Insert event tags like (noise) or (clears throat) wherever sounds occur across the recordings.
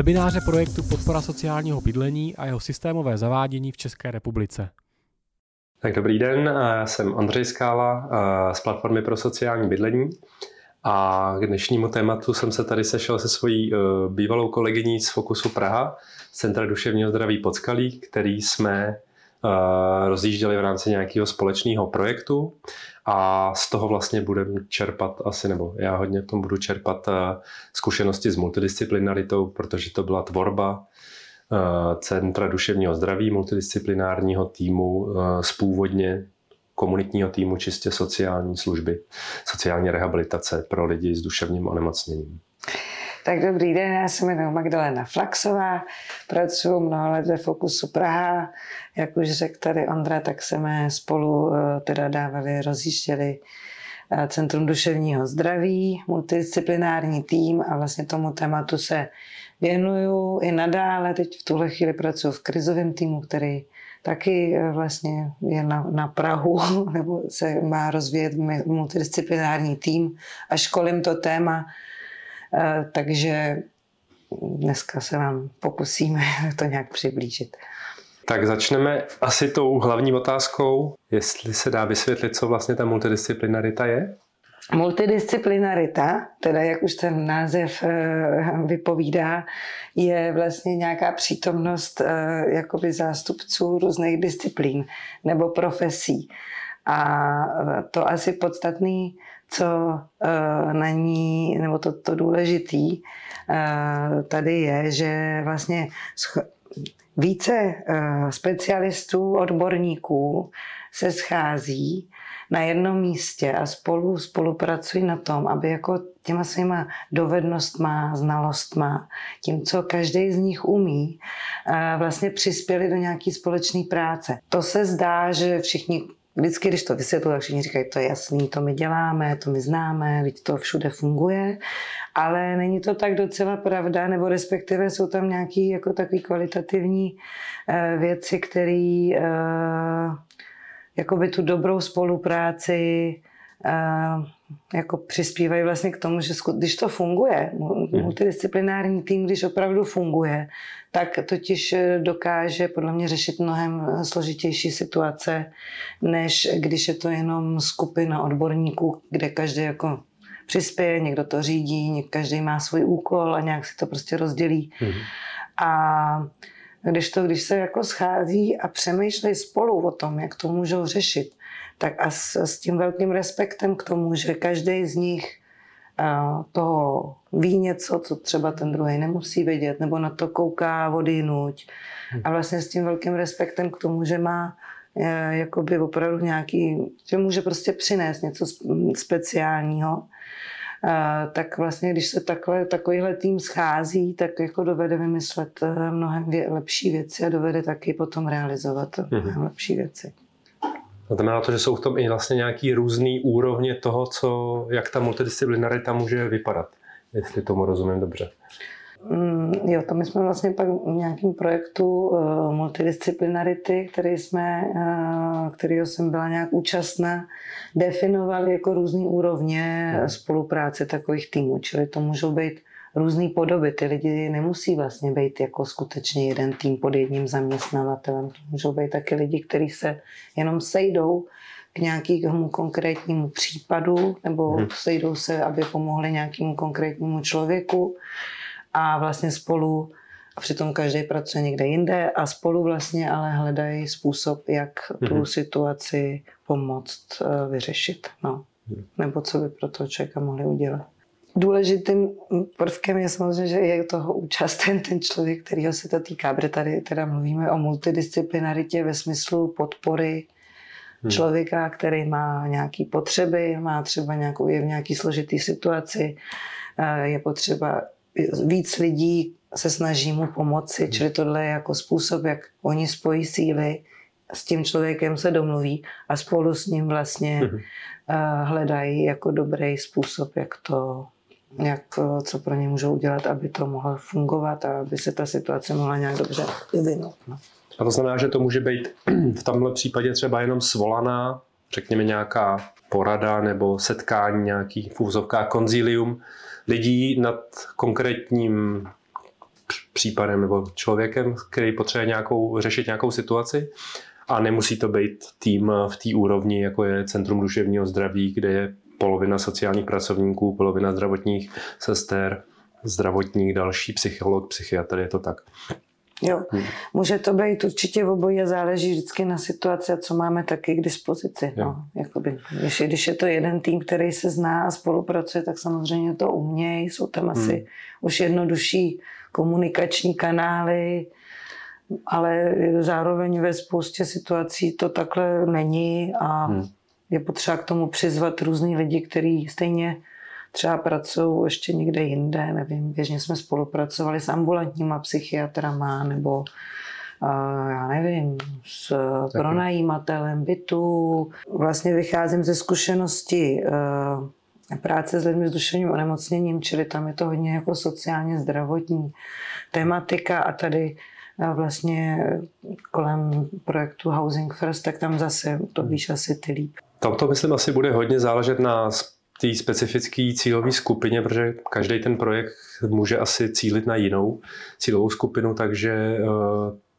webináře projektu Podpora sociálního bydlení a jeho systémové zavádění v České republice. Tak dobrý den, já jsem Ondřej Skála z Platformy pro sociální bydlení a k dnešnímu tématu jsem se tady sešel se svojí e, bývalou kolegyní z Fokusu Praha, Centra duševního zdraví Podskalí, který jsme e, rozjížděli v rámci nějakého společného projektu a z toho vlastně budeme čerpat asi, nebo já hodně v tom budu čerpat e, zkušenosti s multidisciplinaritou, protože to byla tvorba Centra duševního zdraví, multidisciplinárního týmu z původně komunitního týmu čistě sociální služby, sociální rehabilitace pro lidi s duševním onemocněním. Tak dobrý den, já se jmenuji Magdalena Flaxová, pracuji mnoho let ve Fokusu Praha. Jak už řekl tady Ondra, tak jsme spolu eh, teda dávali, rozjížděli eh, Centrum duševního zdraví, multidisciplinární tým a vlastně tomu tématu se věnuju i nadále. Teď v tuhle chvíli pracuji v krizovém týmu, který taky eh, vlastně je na, na Prahu, (laughs) nebo se má rozvíjet multidisciplinární tým a školím to téma. Eh, takže dneska se vám pokusíme (laughs) to nějak přiblížit. Tak začneme asi tou hlavní otázkou, jestli se dá vysvětlit, co vlastně ta multidisciplinarita je. Multidisciplinarita, teda jak už ten název eh, vypovídá, je vlastně nějaká přítomnost eh, jakoby zástupců různých disciplín nebo profesí. A to asi podstatný, co na ní, nebo to, to důležitý tady je, že vlastně více specialistů, odborníků se schází na jednom místě a spolu spolupracují na tom, aby jako těma svýma dovednostma, znalostma, tím, co každý z nich umí, vlastně přispěli do nějaké společné práce. To se zdá, že všichni Vždycky, když to vysvětluji, tak všichni říkají, to je jasný, to my děláme, to my známe, teď to všude funguje, ale není to tak docela pravda, nebo respektive jsou tam nějaké jako takové kvalitativní eh, věci, které eh, jakoby tu dobrou spolupráci jako přispívají vlastně k tomu, že když to funguje, mhm. multidisciplinární tým, když opravdu funguje, tak totiž dokáže podle mě řešit mnohem složitější situace, než když je to jenom skupina odborníků, kde každý jako přispěje, někdo to řídí, každý má svůj úkol a nějak si to prostě rozdělí. Mm. A když to, když se jako schází a přemýšlejí spolu o tom, jak to můžou řešit, tak a s, s tím velkým respektem k tomu, že každý z nich uh, toho ví něco, co třeba ten druhý nemusí vědět, nebo na to kouká vody nuť. A vlastně s tím velkým respektem k tomu, že má uh, jakoby opravdu nějaký, že může prostě přinést něco speciálního, tak vlastně, když se takhle, takovýhle tým schází, tak jako dovede vymyslet eh, mnohem vě, lepší věci a dovede taky potom realizovat mm-hmm. mnohem lepší věci. To znamená to, že jsou v tom i vlastně nějaký různý úrovně toho, co, jak ta multidisciplinarita může vypadat, jestli tomu rozumím dobře. Mm, jo, to my jsme vlastně pak v nějakém projektu uh, multidisciplinarity, který jsme, uh, kterýho jsem byla nějak účastná, definovali jako různé úrovně hmm. spolupráce takových týmů. Čili to můžou být různé podoby. Ty lidi nemusí vlastně být jako skutečně jeden tým pod jedním zaměstnavatelem. To můžou být taky lidi, kteří se jenom sejdou k nějakému konkrétnímu případu nebo hmm. sejdou se, aby pomohli nějakému konkrétnímu člověku a vlastně spolu a přitom každý pracuje někde jinde a spolu vlastně ale hledají způsob, jak tu mm-hmm. situaci pomoct uh, vyřešit. No. Mm. Nebo co by pro toho člověka mohli udělat. Důležitým prvkem je samozřejmě, že je toho účasten ten člověk, kterýho se to týká, protože tady teda mluvíme o multidisciplinaritě ve smyslu podpory hmm. člověka, který má nějaké potřeby, má třeba nějakou, je v nějaké složité situaci, eh, je potřeba víc lidí se snaží mu pomoci, hmm. čili tohle je jako způsob, jak oni spojí síly, s tím člověkem se domluví a spolu s ním vlastně hmm. hledají jako dobrý způsob, jak to, jak, co pro ně můžou udělat, aby to mohlo fungovat a aby se ta situace mohla nějak dobře vyvinout. No. A to znamená, že to může být (clears throat) v tomhle případě třeba jenom svolaná, řekněme nějaká porada nebo setkání, nějaký v konzílium lidí nad konkrétním případem nebo člověkem, který potřebuje nějakou, řešit nějakou situaci a nemusí to být tým v té úrovni, jako je Centrum duševního zdraví, kde je polovina sociálních pracovníků, polovina zdravotních sester, zdravotník, další psycholog, psychiatr, je to tak. Jo, hmm. může to být určitě obojí a záleží vždycky na situaci a co máme taky k dispozici. No, jakoby, když, když je to jeden tým, který se zná a spolupracuje, tak samozřejmě to umějí, jsou tam hmm. asi už jednodušší komunikační kanály, ale zároveň ve spoustě situací to takhle není a hmm. Je potřeba k tomu přizvat různý lidi, kteří stejně třeba pracují ještě někde jinde, nevím, běžně jsme spolupracovali s ambulantníma psychiatrama nebo já nevím, s pronajímatelem bytu. Vlastně vycházím ze zkušenosti e, práce s lidmi s duševním onemocněním, čili tam je to hodně jako sociálně zdravotní tematika a tady vlastně kolem projektu Housing First, tak tam zase to víš asi ty líp. Tam to myslím asi bude hodně záležet na té specifické cílové skupině, protože každý ten projekt může asi cílit na jinou cílovou skupinu, takže eh,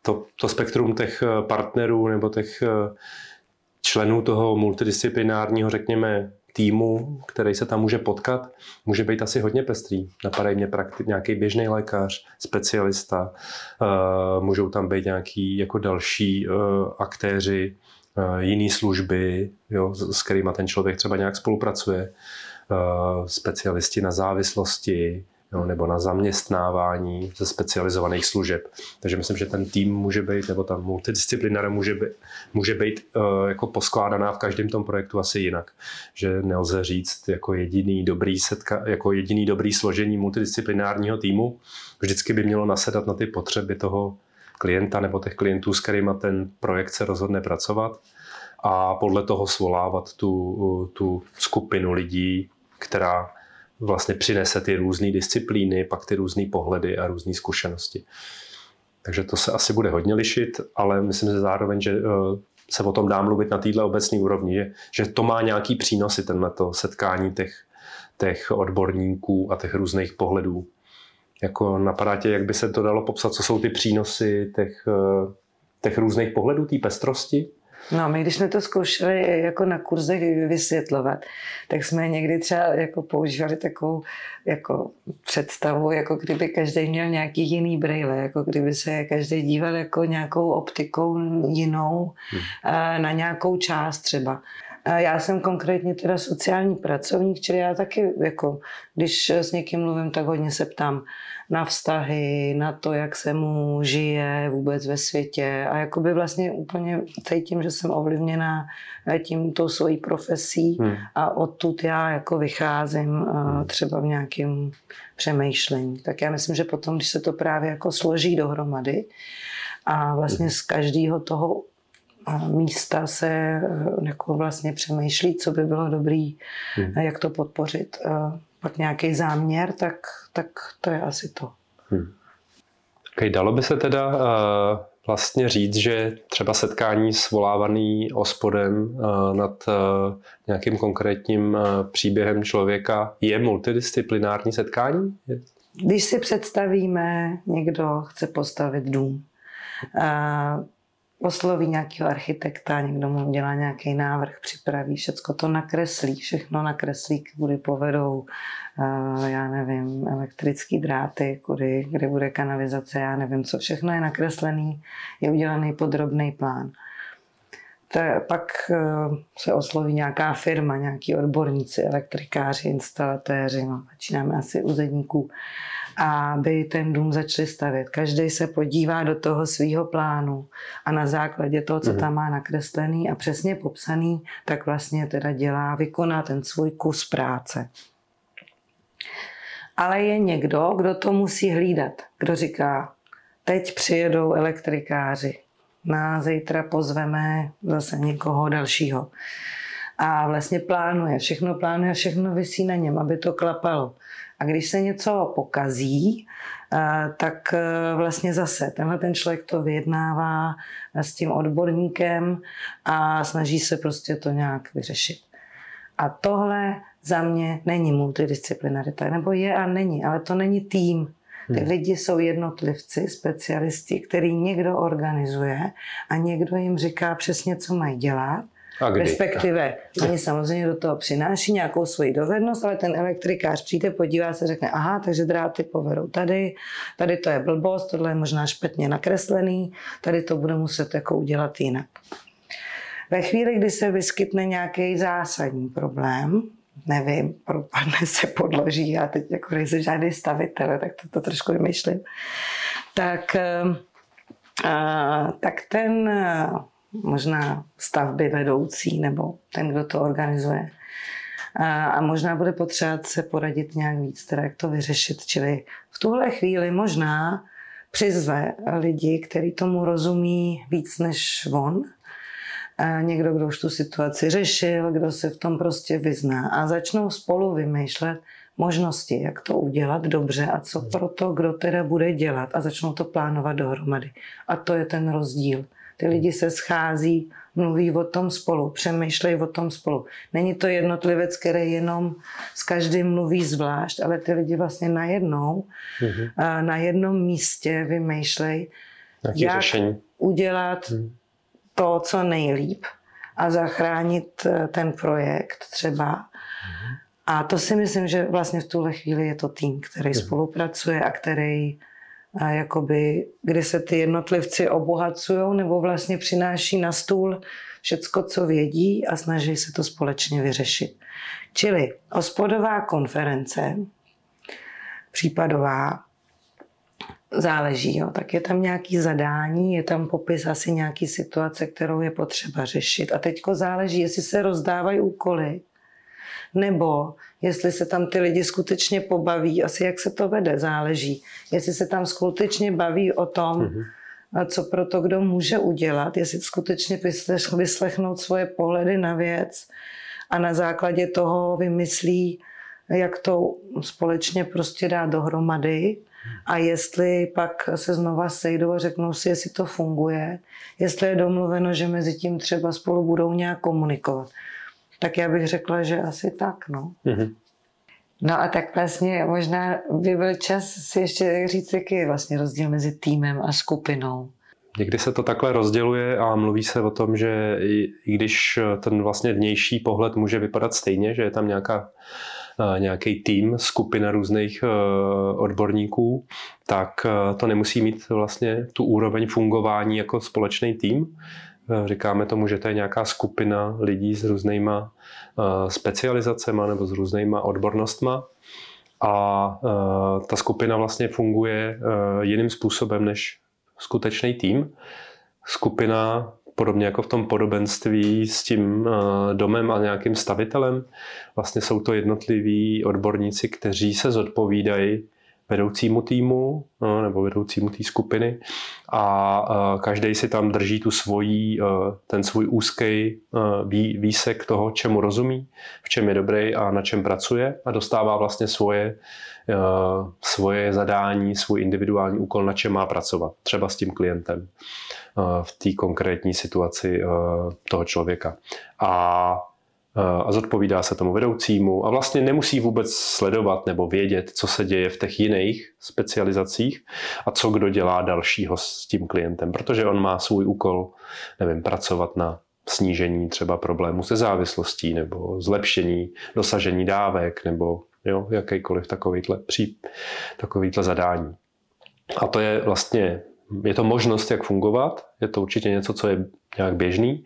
to, to spektrum těch eh, partnerů nebo těch eh, členů toho multidisciplinárního, řekněme, týmu, který se tam může potkat, může být asi hodně pestrý. Napadají mě praktik, nějaký běžný lékař, specialista, můžou tam být nějaký jako další aktéři, Eh, jiné služby, jo, s kterými ten člověk třeba nějak spolupracuje, eh, specialisti na závislosti jo, nebo na zaměstnávání ze specializovaných služeb. Takže myslím, že ten tým může být, nebo ta multidisciplinára může být, může být uh, jako poskládaná v každém tom projektu asi jinak. Že nelze říct jako jediný dobrý setka, jako jediný dobrý složení multidisciplinárního týmu. Vždycky by mělo nasedat na ty potřeby toho klienta nebo těch klientů, s kterými ten projekt se rozhodne pracovat a podle toho svolávat tu, tu skupinu lidí, která vlastně přinese ty různé disciplíny, pak ty různé pohledy a různé zkušenosti. Takže to se asi bude hodně lišit, ale myslím že zároveň, že eh, se o tom dá mluvit na této obecné úrovni, že, že to má nějaký přínosy, tenhle setkání těch, těch odborníků a těch různých pohledů jako napadá tě, jak by se to dalo popsat, co jsou ty přínosy těch, eh, těch různých pohledů, té pestrosti? No, my když jsme to zkoušeli jako na kurzech vysvětlovat, tak jsme někdy třeba jako používali takovou jako představu, jako kdyby každý měl nějaký jiný brýle, jako kdyby se každý díval jako nějakou optikou jinou hmm. Eh, na nějakou část třeba. Já jsem konkrétně teda sociální pracovník, čili já taky, jako, když s někým mluvím, tak hodně se ptám na vztahy, na to, jak se mu žije vůbec ve světě a jakoby vlastně úplně cítím, že jsem ovlivněná tímto svojí profesí hmm. a odtud já jako vycházím hmm. třeba v nějakém přemýšlení. Tak já myslím, že potom, když se to právě jako složí dohromady a vlastně z každého toho místa se eh, jako vlastně přemýšlí, co by bylo dobrý, hmm. jak to podpořit. Pak nějaký záměr, tak, tak to je asi to. Hmm. Okay, dalo by se teda uh, vlastně říct, že třeba setkání svolávaný ospodem uh, nad uh, nějakým konkrétním uh, příběhem člověka je multidisciplinární setkání? Když si představíme, někdo chce postavit dům, uh, osloví nějakého architekta, někdo mu dělá nějaký návrh, připraví, všecko to nakreslí, všechno nakreslí, kudy povedou, uh, já nevím, elektrický dráty, kudy, kde bude kanalizace, já nevím, co všechno je nakreslený, je udělaný podrobný plán. To, pak uh, se osloví nějaká firma, nějaký odborníci, elektrikáři, instalatéři, no, začínáme asi u zedníků aby ten dům začali stavět. Každý se podívá do toho svého plánu a na základě toho, co mhm. tam má nakreslený a přesně popsaný, tak vlastně teda dělá, vykoná ten svůj kus práce. Ale je někdo, kdo to musí hlídat. Kdo říká, teď přijedou elektrikáři, na zítra pozveme zase někoho dalšího. A vlastně plánuje, všechno plánuje, všechno vysí na něm, aby to klapalo. A když se něco pokazí, eh, tak eh, vlastně zase tenhle ten člověk to vyjednává s tím odborníkem a snaží se prostě to nějak vyřešit. A tohle za mě není multidisciplinarita, nebo je a není, ale to není tým. Ty hmm. lidi jsou jednotlivci, specialisti, který někdo organizuje a někdo jim říká přesně, co mají dělat. Respektive, oni samozřejmě do toho přináší nějakou svoji dovednost, ale ten elektrikář přijde, podívá se, řekne, aha, takže dráty povedou tady, tady to je blbost, tohle je možná špatně nakreslený, tady to bude muset jako udělat jinak. Ve chvíli, kdy se vyskytne nějaký zásadní problém, nevím, propadne se podloží, já teď jako nejsem žádný stavitel, tak to, to trošku vymýšlím, tak, a, tak ten možná stavby vedoucí nebo ten, kdo to organizuje. A, a možná bude potřeba se poradit nějak víc, teda jak to vyřešit. Čili v tuhle chvíli možná přizve lidi, kteří tomu rozumí víc než on, někdo, kdo už tu situaci řešil, kdo se v tom prostě vyzná a začnou spolu vymýšlet možnosti, jak to udělat dobře a co pro to, kdo teda bude dělat a začnou to plánovat dohromady. A to je ten rozdíl. Ty lidi se schází, mluví o tom spolu, přemýšlejí o tom spolu. Není to jednotlivec, který jenom s každým mluví zvlášť, ale ty lidi vlastně najednou, mm-hmm. na jednom místě vymýšlejí, jak řešení. udělat mm to, co nejlíp a zachránit eh, ten projekt třeba. A to si myslím, že vlastně v tuhle chvíli je to tým, který mhm. spolupracuje a který a jakoby, kdy se ty jednotlivci obohacují nebo vlastně přináší na stůl všecko, co vědí a snaží se to společně vyřešit. Čili ospodová konference, případová, záleží, jo. tak je tam nějaký zadání, je tam popis asi nějaký situace, kterou je potřeba řešit. A teďko záleží, jestli se rozdávají úkoly, nebo jestli se tam ty lidi skutečně pobaví, asi jak se to vede, záleží. Jestli se tam skutečně baví o tom, mm-hmm. co pro to kdo může udělat, jestli skutečně vyslechnout svoje pohledy na věc a na základě toho vymyslí, jak to společně prostě dá dohromady a jestli pak se znova sejdou a řeknou si, jestli to funguje, jestli je domluveno, že mezi tím třeba spolu budou nějak komunikovat. Tak já bych řekla, že asi tak, no. Mm-hmm. No a tak vlastně možná by byl čas si ještě říct, jaký je vlastně rozdíl mezi týmem a skupinou. Někdy se to takhle rozděluje a mluví se o tom, že i, i když ten vlastně vnější pohled může vypadat stejně, že je tam nějaká nějaký tým, skupina různých odborníků, tak to nemusí mít vlastně tu úroveň fungování jako společný tým. E, říkáme tomu, že to je nějaká skupina lidí s různýma specializacemi nebo s různýma odbornostma a ta skupina vlastně funguje jiným způsobem než skutečný tým. Skupina podobně jako v tom podobenství s tím eh, domem a nějakým stavitelem. Vlastně jsou to jednotliví odborníci, kteří se zodpovídají vedoucímu týmu no, nebo vedoucímu té skupiny a eh, každý si tam drží tu svojí, eh, ten svůj úzký výsek toho, čemu rozumí, v čem je dobrý a na čem pracuje a dostává vlastně svoje, svoje zadání, svůj individuální úkol, na čem má pracovat, třeba s tím klientem v té konkrétní situaci toho člověka. A a zodpovídá se tomu vedoucímu a vlastně nemusí vůbec sledovat nebo vědět, co se děje v těch jiných specializacích a co kdo dělá dalšího s tím klientem, protože on má svůj úkol, nevím, pracovat na snížení třeba problému se závislostí nebo zlepšení, dosažení dávek nebo jo, jakýkoliv takovýhle, pří, takovýhle zadání. A to je vlastně je to možnost, jak fungovat, je to určitě něco, co je nějak běžný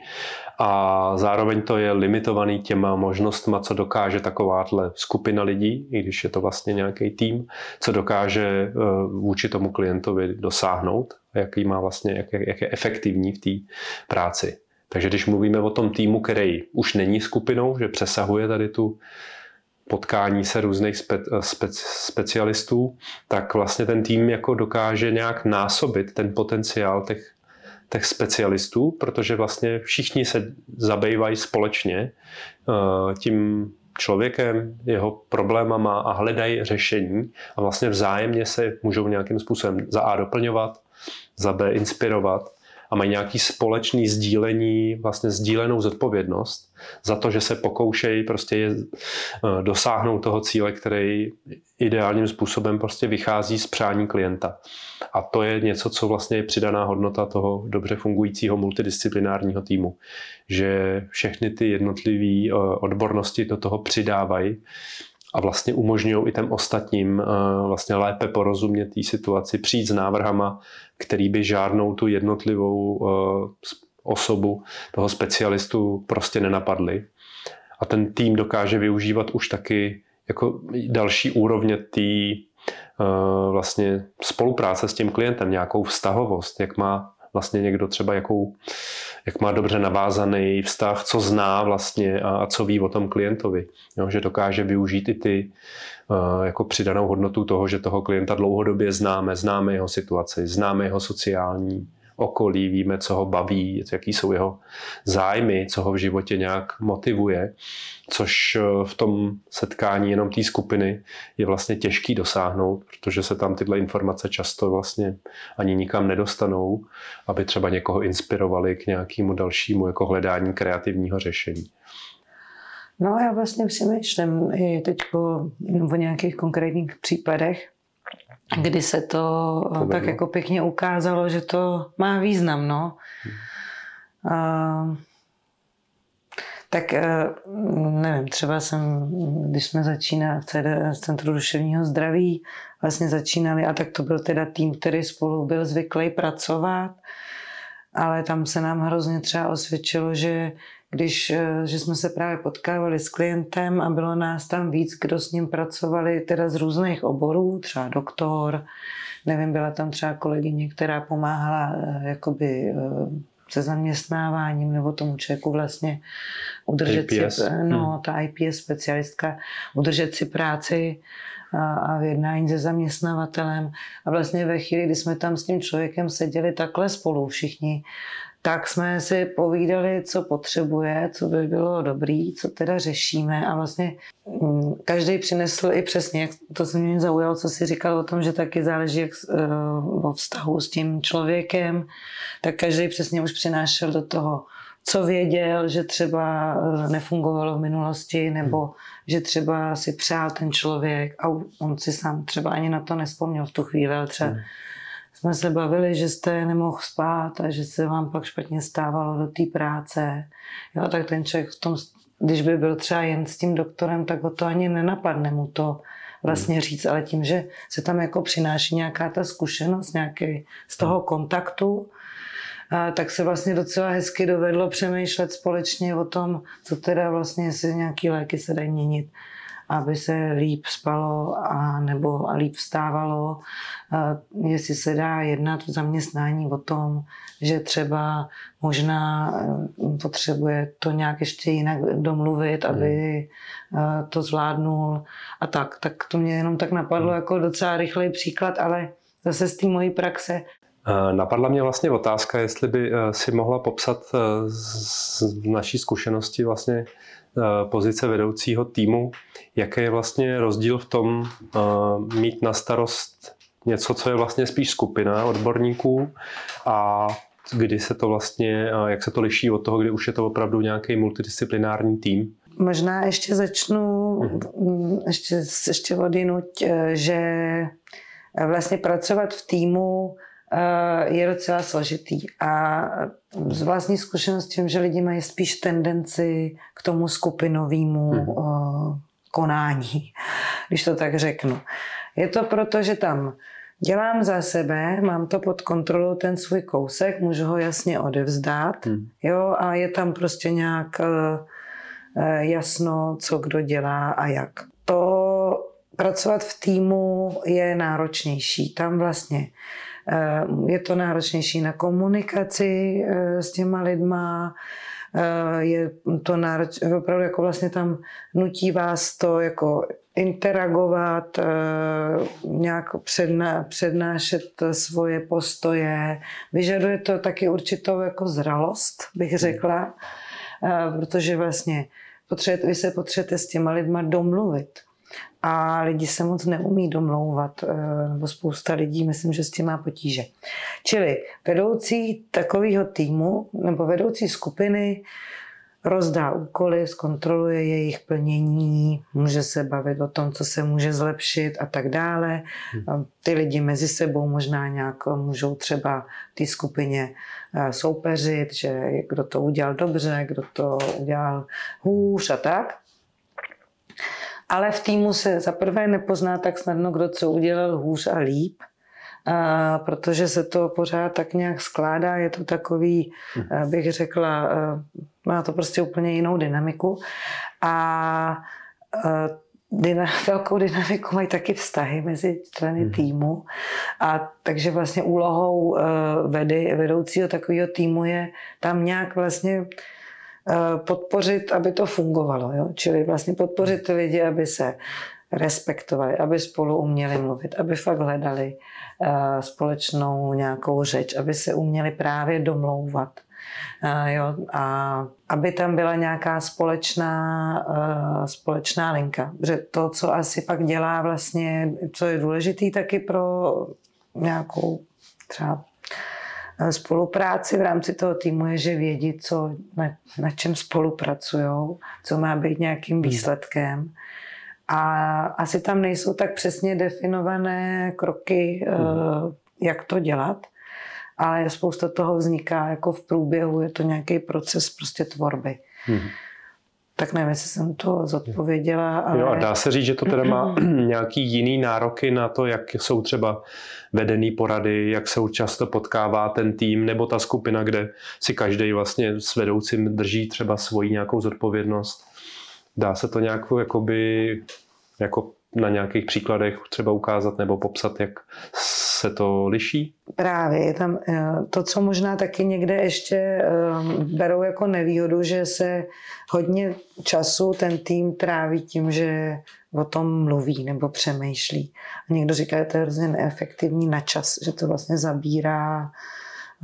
a zároveň to je limitovaný těma možnostma, co dokáže takováhle skupina lidí, i když je to vlastně nějaký tým, co dokáže eh, vůči tomu klientovi dosáhnout, jaký má vlastně, jak, je, jak je efektivní v té práci. Takže když mluvíme o tom týmu, který už není skupinou, že přesahuje tady tu potkání se různých spe, spe, specialistů, tak vlastně ten tým jako dokáže nějak násobit ten potenciál těch, těch specialistů, protože vlastně všichni se zabývají společně uh, tím člověkem, jeho problémama a hledají řešení a vlastně vzájemně se můžou nějakým způsobem za A doplňovat, za B inspirovat a mají nějaký společný sdílení, vlastně sdílenou zodpovědnost za to, že se pokoušejí prostě eh, dosáhnout toho cíle, který ideálním způsobem prostě vychází z přání klienta. A to je něco, co vlastně je přidaná hodnota toho dobře fungujícího multidisciplinárního týmu. Že všechny ty jednotlivé eh, odbornosti do toho přidávají a vlastně umožňují i těm ostatním eh, vlastně lépe porozumět té situaci, přijít s návrhama, který by žádnou tu jednotlivou eh, osobu, toho specialistu prostě nenapadly. A ten tým dokáže využívat už taky jako další úrovně té eh, vlastně spolupráce s tím klientem, nějakou vztahovost, jak má vlastně někdo třeba jakou, jak má dobře navázaný vztah, co zná vlastně a, a co ví o tom klientovi. Jo, že dokáže využít i ty uh, jako přidanou hodnotu toho, že toho klienta dlouhodobě známe, známe jeho situaci, známe jeho sociální okolí, víme, co ho baví, jaký jsou jeho zájmy, co ho v životě nějak motivuje, což eh, v tom setkání jenom té skupiny je vlastně těžký dosáhnout, protože se tam tyhle informace často vlastně ani nikam nedostanou, aby třeba někoho inspirovali k nějakému dalšímu jako hledání kreativního řešení. No já vlastně přemýšlím i teď o nějakých konkrétních případech, kdy se to eh, Povedlo. tak jako pěkně ukázalo, že to má význam, no. Hmm. tak eh, nevím, třeba jsem, když jsme začínali v CD, Centru duševního zdraví, vlastně začínali, a tak to byl teda tým, který spolu byl zvyklý pracovat, ale tam se nám hrozně třeba osvědčilo, že když eh, že jsme se právě potkávali s klientem a bylo nás tam víc, kdo s ním pracovali teda z různých oborů, třeba doktor, nevím, byla tam třeba kolegyně, která pomáhala eh, jakoby eh, se zaměstnáváním nebo tomu člověku vlastně udržet IPS. si, no, hmm. ta IPS specialistka, udržet si práci a, a v jednání se zaměstnavatelem. A vlastně ve chvíli, kdy jsme tam s tím člověkem seděli takhle spolu všichni, tak jsme si povídali, co potřebuje, co by bylo dobrý, co teda řešíme a vlastně mm, každý přinesl i přesně, jak to se mě zaujalo, co si říkal o tom, že taky záleží jak, uh, o vztahu s tím člověkem, tak každý přesně už přinášel do toho, co věděl, že třeba uh, nefungovalo v minulosti, nebo hmm. že třeba si přál ten člověk a on si sám třeba ani na to nespomněl v tu chvíli, ale třeba hmm jsme se bavili, že jste nemohl spát a že se vám pak špatně stávalo do té práce. Jo, tak ten člověk v tom, když by byl třeba jen s tím doktorem, tak ho to ani nenapadne mu to vlastně hmm. říct, ale tím, že se tam jako přináší nějaká ta zkušenost, nějaký z toho hmm. kontaktu, a tak se vlastně docela hezky dovedlo přemýšlet společně o tom, co teda vlastně, jestli nějaký léky se dají měnit aby se líp spalo a nebo líp vstávalo. Jestli se dá jednat v zaměstnání o tom, že třeba možná eh, potřebuje to nějak ještě jinak domluvit, hmm. aby eh, to zvládnul a tak. Tak to mě jenom tak napadlo hmm. jako docela rychlej příklad, ale zase z té mojí praxe eh, Napadla mě vlastně otázka, jestli by si mohla popsat z naší zkušenosti vlastně pozice vedoucího týmu, jaký je vlastně rozdíl v tom eh, mít na starost něco, co je vlastně spíš skupina odborníků a kdy se to vlastně, eh, jak se to liší od toho, kdy už je to opravdu nějaký multidisciplinární tým? Možná ještě začnu mm-hmm. ještě, ještě odjinuť, že vlastně pracovat v týmu je docela složitý. A z vlastní zkušenosti vím, že lidi mají spíš tendenci k tomu skupinovému hmm. konání, (laughs) když to tak řeknu. Je to proto, že tam dělám za sebe, mám to pod kontrolou, ten svůj kousek, můžu ho jasně odevzdát, hmm. jo, a je tam prostě nějak uh, jasno, co kdo dělá a jak. To pracovat v týmu je náročnější. Tam vlastně Eh, je to náročnější na komunikaci eh, s těma lidma, eh, je to náročné, opravdu jako vlastně tam nutí vás to jako interagovat, nějak přednášet svoje postoje. Vyžaduje to taky určitou jako zralost, bych řekla, protože vlastně potřebujete, vy se potřebujete s těma lidma domluvit. A lidi se moc neumí domlouvat, eh, nebo spousta lidí, myslím, že s tím má potíže. Čili vedoucí takového týmu nebo vedoucí skupiny rozdá úkoly, zkontroluje jejich plnění, může se bavit o tom, co se může zlepšit a tak dále. Hmm. Ty lidi mezi sebou možná nějak můžou třeba té skupině eh, soupeřit, že kdo to udělal dobře, kdo to udělal hůř a tak. Ale v týmu se zaprvé nepozná tak snadno, kdo co udělal hůř a líp, a protože se to pořád tak nějak skládá, je to takový, hmm. bych řekla, má to prostě úplně jinou dynamiku. A dyna, (laughs) velkou dynamiku mají taky vztahy mezi členy hmm. týmu. A takže vlastně úlohou vedy, vedoucího takového týmu je tam nějak vlastně podpořit, aby to fungovalo. Jo? Čili vlastně podpořit ty lidi, aby se respektovali, aby spolu uměli mluvit, aby fakt hledali uh, společnou nějakou řeč, aby se uměli právě domlouvat. Uh, jo, a aby tam byla nějaká společná, společná linka. Že to, co asi pak dělá vlastně, co je důležitý taky pro nějakou třeba spolupráci v rámci toho týmu je, že vědí, co, na, na čem spolupracují, co má být nějakým výsledkem. A asi tam nejsou tak přesně definované kroky, hmm. jak to dělat, ale spousta toho vzniká jako v průběhu, je to nějaký proces prostě tvorby. Hmm. Tak nevím, jestli jsem to zodpověděla. Ale... Jo, a dá se říct, že to teda má (clears throat) nějaký jiný nároky na to, jak jsou třeba vedený porady, jak se často potkává ten tým nebo ta skupina, kde si každý vlastně s vedoucím drží třeba svoji nějakou zodpovědnost. Dá se to nějak jakoby, jako na nějakých příkladech třeba ukázat nebo popsat, jak se to liší? Právě je tam eh, to, co možná taky někde ještě eh, berou jako nevýhodu, že se hodně času ten tým tráví tím, že o tom mluví nebo přemýšlí. A někdo říká, že to je hrozně neefektivní na čas, že to vlastně zabírá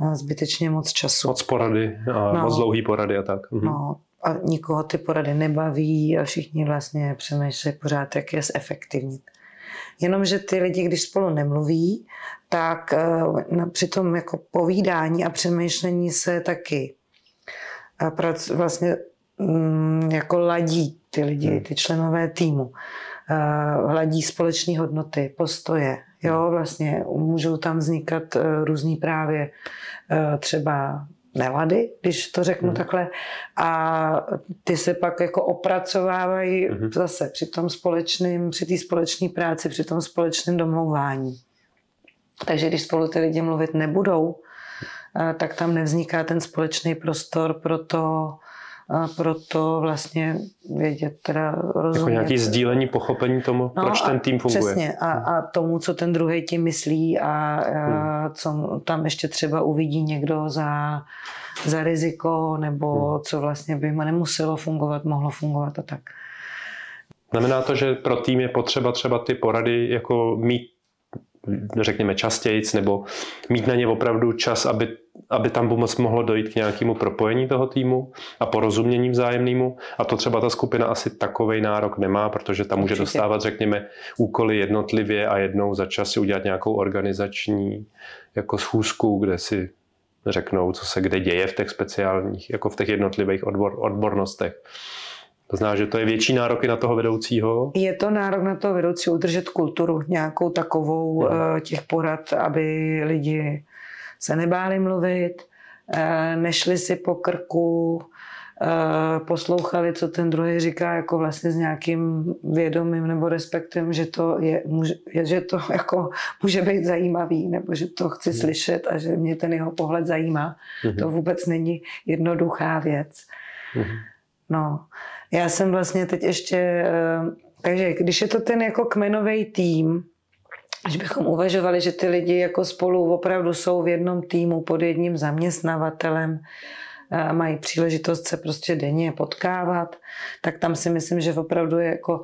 eh, zbytečně moc času. Moc porady a no, moc dlouhý porady a tak. Mhm. No, a nikoho ty porady nebaví a všichni vlastně přemýšlejí pořád, jak je zefektivnit. Jenomže ty lidi, když spolu nemluví, tak uh, při tom jako povídání a přemýšlení se taky uh, vlastně um, jako ladí ty lidi, hmm. ty členové týmu. Uh, ladí společné hodnoty, postoje. Jo, vlastně můžou tam vznikat různý právě třeba nelady, když to řeknu hmm. takhle, a ty se pak jako opracovávají hmm. zase při tom společným, při té společné práci, při tom společném domlouvání. Takže když spolu ty lidi mluvit nebudou, eh, tak tam nevzniká ten společný prostor pro to, proto vlastně vědět, teda rozumět. Jako nějaký sdílení, pochopení tomu, no proč ten tým funguje. Přesně a, a tomu, co ten druhý tím myslí a, a hmm. co tam ještě třeba uvidí někdo za, za riziko nebo hmm. co vlastně by nemuselo fungovat, mohlo fungovat a tak. Znamená to, že pro tým je potřeba třeba ty porady jako mít řekněme častějc, nebo mít na ně opravdu čas, aby, aby tam pomoc mohlo dojít k nějakému propojení toho týmu a porozumění vzájemnému. A to třeba ta skupina asi takovej nárok nemá, protože tam může Určitě. dostávat, řekněme, úkoly jednotlivě a jednou za čas si udělat nějakou organizační jako schůzku, kde si řeknou, co se kde děje v těch speciálních, jako v těch jednotlivých odbor, odbornostech. To znamená, že to je větší nároky na toho vedoucího? Je to nárok na toho vedoucího udržet kulturu nějakou takovou hmm. těch porad, aby lidi se nebáli mluvit, eh, nešli si po krku, eh, poslouchali, co ten druhý říká, jako vlastně s nějakým vědomím nebo respektem, že to, je, může, že to (laughs) jako může být zajímavý, nebo že to chci hmm. slyšet a že mě ten jeho pohled zajímá. Hmm. To vůbec není jednoduchá věc. Hmm. No, já jsem vlastně teď ještě, eh, takže když je to ten jako kmenový tým, když bychom uvažovali, že ty lidi jako spolu opravdu jsou v jednom týmu pod jedním zaměstnavatelem, mají příležitost se prostě denně potkávat, tak tam si myslím, že opravdu je jako,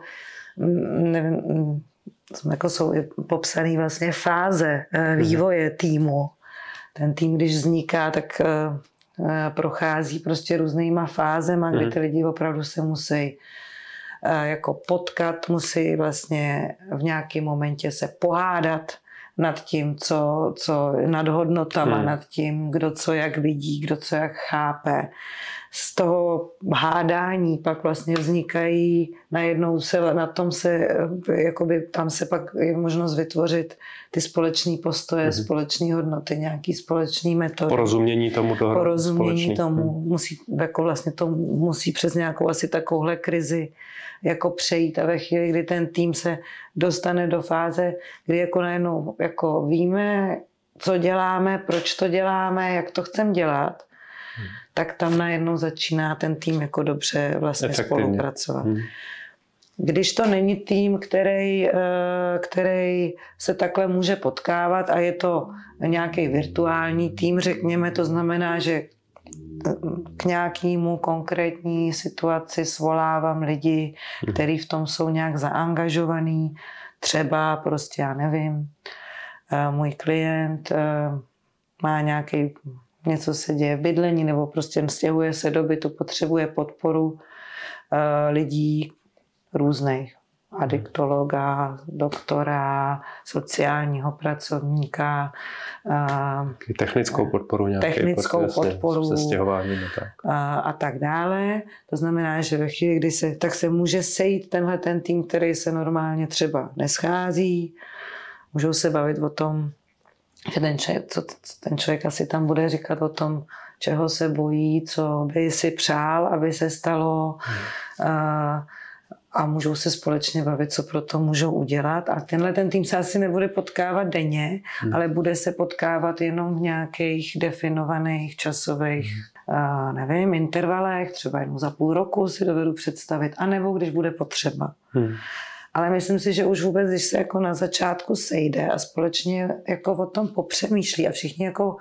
mm, nevím, mm, jako jsou popsané vlastně fáze eh, mhm. vývoje týmu. Ten tým, když vzniká, tak eh, prochází prostě různýma fázema, kdy mhm. ty lidi opravdu se musí jako potkat, musí vlastně v nějakém momentě se pohádat nad tím, co, co nad hodnotama, hmm. nad tím, kdo co jak vidí, kdo co jak chápe z toho hádání pak vlastně vznikají, najednou se na tom se, jakoby tam se pak je možnost vytvořit ty společné postoje, mm-hmm. společné hodnoty, nějaký společný metody. Porozumění tomu toho. Porozumění společný. tomu, mhm. musí, jako vlastně to musí přes nějakou asi takovouhle krizi jako přejít a ve chvíli, kdy ten tým se dostane do fáze, kdy jako najednou jako víme, co děláme, proč to děláme, jak to chceme dělat, tak tam najednou začíná ten tým jako dobře vlastně Efektivně. spolupracovat. Hmm. Když to není tým, který, eh, který se takhle může potkávat a je to nějaký virtuální tým, řekněme, to znamená, že k nějakému konkrétní situaci svolávám lidi, hmm. kteří v tom jsou nějak zaangažovaní. Třeba prostě, já nevím, eh, můj klient eh, má nějaký něco se děje v bydlení nebo prostě stěhuje se do bytu, potřebuje podporu uh, lidí různých. Adiktologa, doktora, sociálního pracovníka. Uh, technickou podporu nějaké. Technickou podporu. Se stěhováním a tak. Uh, a tak dále. To znamená, že ve chvíli, kdy se, tak se může sejít tenhle ten tým, který se normálně třeba neschází. Můžou se bavit o tom, že ten člověk, co ten člověk asi tam bude říkat o tom, čeho se bojí, co by si přál, aby se stalo hmm. a, a můžou se společně bavit, co pro to můžou udělat. A tenhle ten tým se asi nebude potkávat denně, hmm. ale bude se potkávat jenom v nějakých definovaných časových hmm. a, nevím, intervalech, třeba jednou za půl roku si dovedu představit, anebo když bude potřeba. Hmm. Ale myslím si, že už vůbec, když se jako na začátku sejde a společně jako o tom popřemýšlí a všichni jako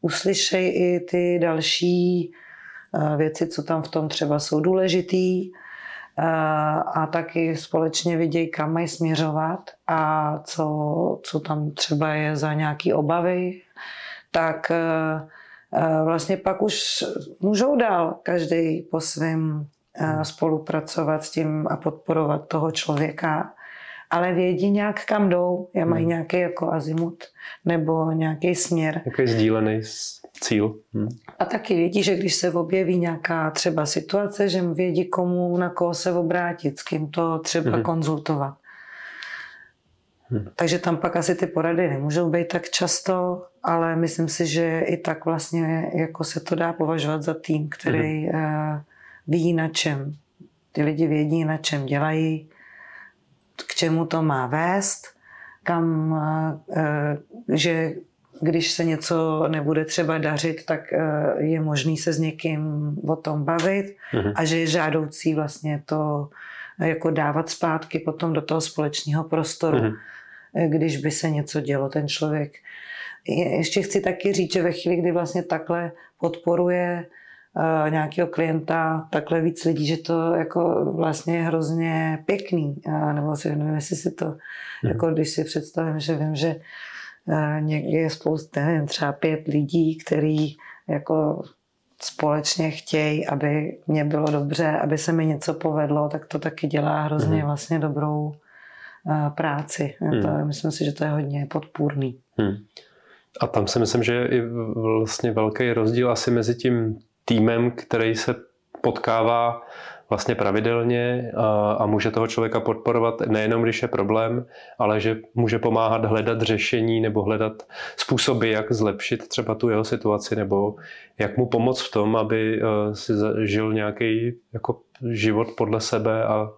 uslyšejí i ty další eh, věci, co tam v tom třeba jsou důležitý eh, a taky společně vidějí, kam mají směřovat a co, co tam třeba je za nějaké obavy, tak eh, vlastně pak už můžou dál každý po svém spolupracovat s tím a podporovat toho člověka, ale vědí nějak, kam jdou, já mají hmm. nějaký jako azimut nebo nějaký směr. Jaký sdílený cíl. Hmm. A taky vědí, že když se objeví nějaká třeba situace, že vědí, komu, na koho se obrátit, s kým to třeba hmm. konzultovat. Hmm. Takže tam pak asi ty porady nemůžou být tak často, ale myslím si, že i tak vlastně jako se to dá považovat za tým, který hmm ví na čem. Ty lidi vědí, na čem dělají, k čemu to má vést, kam, eh, že když se něco nebude třeba dařit, tak eh, je možný se s někým o tom bavit mm-hmm. a že je žádoucí vlastně to jako dávat zpátky potom do toho společného prostoru, mm-hmm. když by se něco dělo. Ten člověk ještě chci taky říct, že ve chvíli, kdy vlastně takhle podporuje nějakého klienta takhle víc lidí, že to jako vlastně je hrozně pěkný. Uh, nebo si nevím, jestli si to, hmm. jako když si představím, že vím, že uh, někdy je spousta, nevím, třeba pět lidí, který jako společně chtějí, aby mě bylo dobře, aby se mi něco povedlo, tak to taky dělá hrozně hmm. vlastně dobrou práci. Hmm. To, myslím si, že to je hodně podpůrný. Hmm. A tam si myslím, že je i vlastně velký rozdíl asi mezi tím týmem, který se potkává vlastně pravidelně a, a může toho člověka podporovat nejenom, když je problém, ale že může pomáhat hledat řešení nebo hledat způsoby, jak zlepšit třeba tu jeho situaci nebo jak mu pomoct v tom, aby e, si žil nějaký jako život podle sebe a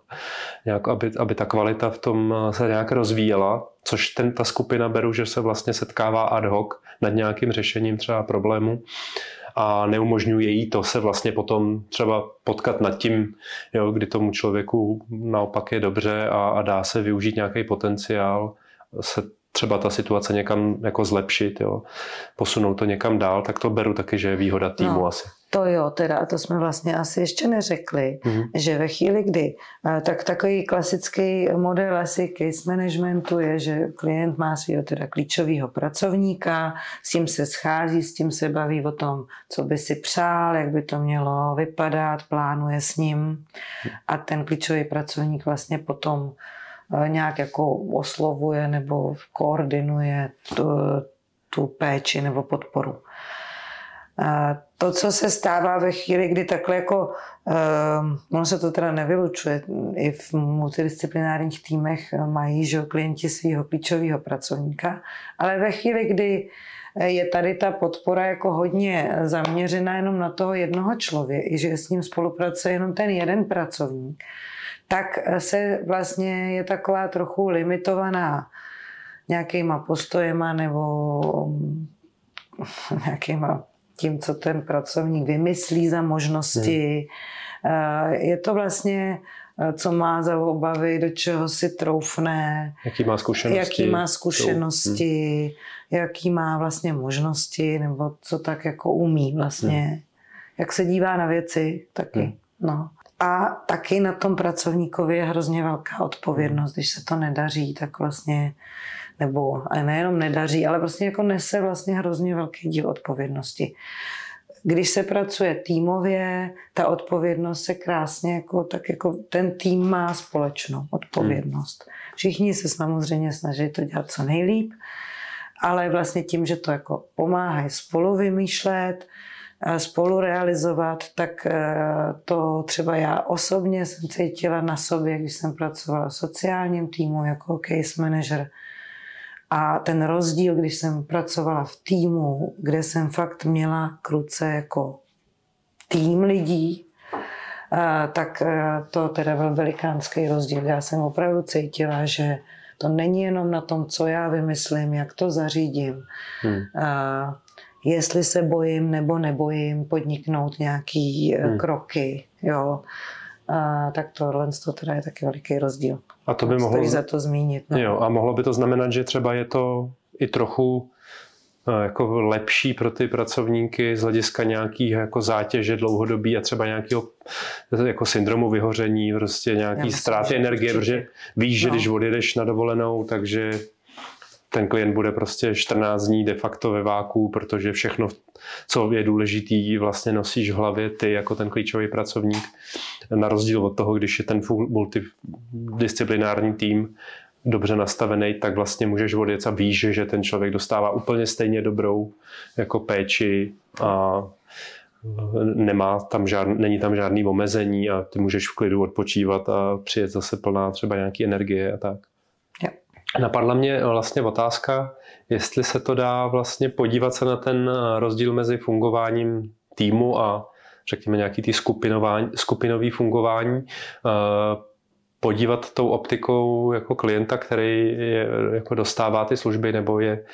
nějak, aby, aby ta kvalita v tom e, se nějak rozvíjela, což ten, ta skupina beru, že se vlastně setkává ad hoc nad nějakým řešením třeba problému a neumožňuje jí to se vlastně potom třeba potkat nad tím, jo, kdy tomu člověku naopak je dobře a, a dá se využít nějaký potenciál, se třeba ta situace někam jako zlepšit, jo, posunout to někam dál, tak to beru taky, že je výhoda týmu no. asi. To jo, teda, to jsme vlastně asi ještě neřekli, mm-hmm. že ve chvíli, kdy, tak takový klasický model asi case managementu je, že klient má svého teda klíčového pracovníka, s tím se schází, s tím se baví o tom, co by si přál, jak by to mělo vypadat, plánuje s ním a ten klíčový pracovník vlastně potom nějak jako oslovuje nebo koordinuje tu, tu péči nebo podporu. A to, co se stává ve chvíli, kdy takhle jako, um, ono se to teda nevylučuje, i v multidisciplinárních týmech mají že klienti svého klíčového pracovníka, ale ve chvíli, kdy je tady ta podpora jako hodně zaměřená jenom na toho jednoho člověka, že s ním spolupracuje jenom ten jeden pracovník, tak se vlastně je taková trochu limitovaná nějakýma postojema nebo (laughs) nějakýma tím, co ten pracovník vymyslí za možnosti. Hmm. Je to vlastně, eh, co má za obavy, do čeho si troufne. Jaký má zkušenosti. Jaký má zkušenosti, hmm. jaký má vlastně možnosti, nebo co tak jako umí vlastně. Hmm. Jak se dívá na věci taky. Hmm. No. A taky na tom pracovníkovi je hrozně velká odpovědnost. Když se to nedaří, tak vlastně nebo nejenom nedaří, ale vlastně jako nese vlastně hrozně velký díl odpovědnosti. Když se pracuje týmově, ta odpovědnost se krásně jako, tak jako ten tým má společnou odpovědnost. Hmm. Všichni se samozřejmě snaží to dělat co nejlíp, ale vlastně tím, že to jako pomáhají spolu vymýšlet, spolu realizovat, tak eh, to třeba já osobně jsem cítila na sobě, když jsem pracovala v sociálním týmu jako case manager, a ten rozdíl, když jsem pracovala v týmu, kde jsem fakt měla kruce jako tým lidí, tak to teda byl velikánský rozdíl. Já jsem opravdu cítila, že to není jenom na tom, co já vymyslím, jak to zařídím. Hmm. Jestli se bojím nebo nebojím podniknout nějaký e, hmm. kroky. Jo a, tak tohle to teda je taky veliký rozdíl. A to by mohlo... Stojí za to zmínit. No. Jo, a mohlo by to znamenat, že třeba je to i trochu eh, jako lepší pro ty pracovníky z hlediska nějakých jako zátěže dlouhodobí a třeba nějakého jako syndromu vyhoření, prostě nějaký ztráty energie, určitě. protože víš, že no. když odjedeš na dovolenou, takže ten klient bude prostě 14 dní de facto ve váku, protože všechno, co je důležitý, vlastně nosíš v hlavě ty jako ten klíčový pracovník. Na rozdíl od toho, když je ten multidisciplinární tým dobře nastavený, tak vlastně můžeš odjet a víš, že ten člověk dostává úplně stejně dobrou jako péči a nemá tam žádný, není tam žádný omezení a ty můžeš v klidu odpočívat a přijet zase plná třeba nějaký energie a tak. Napadla mě vlastně otázka, jestli se to dá vlastně podívat se na ten rozdíl mezi fungováním týmu a řekněme nějaký ty skupinový fungování, eh, podívat tou optikou jako klienta, který je, jako dostává ty služby, nebo je,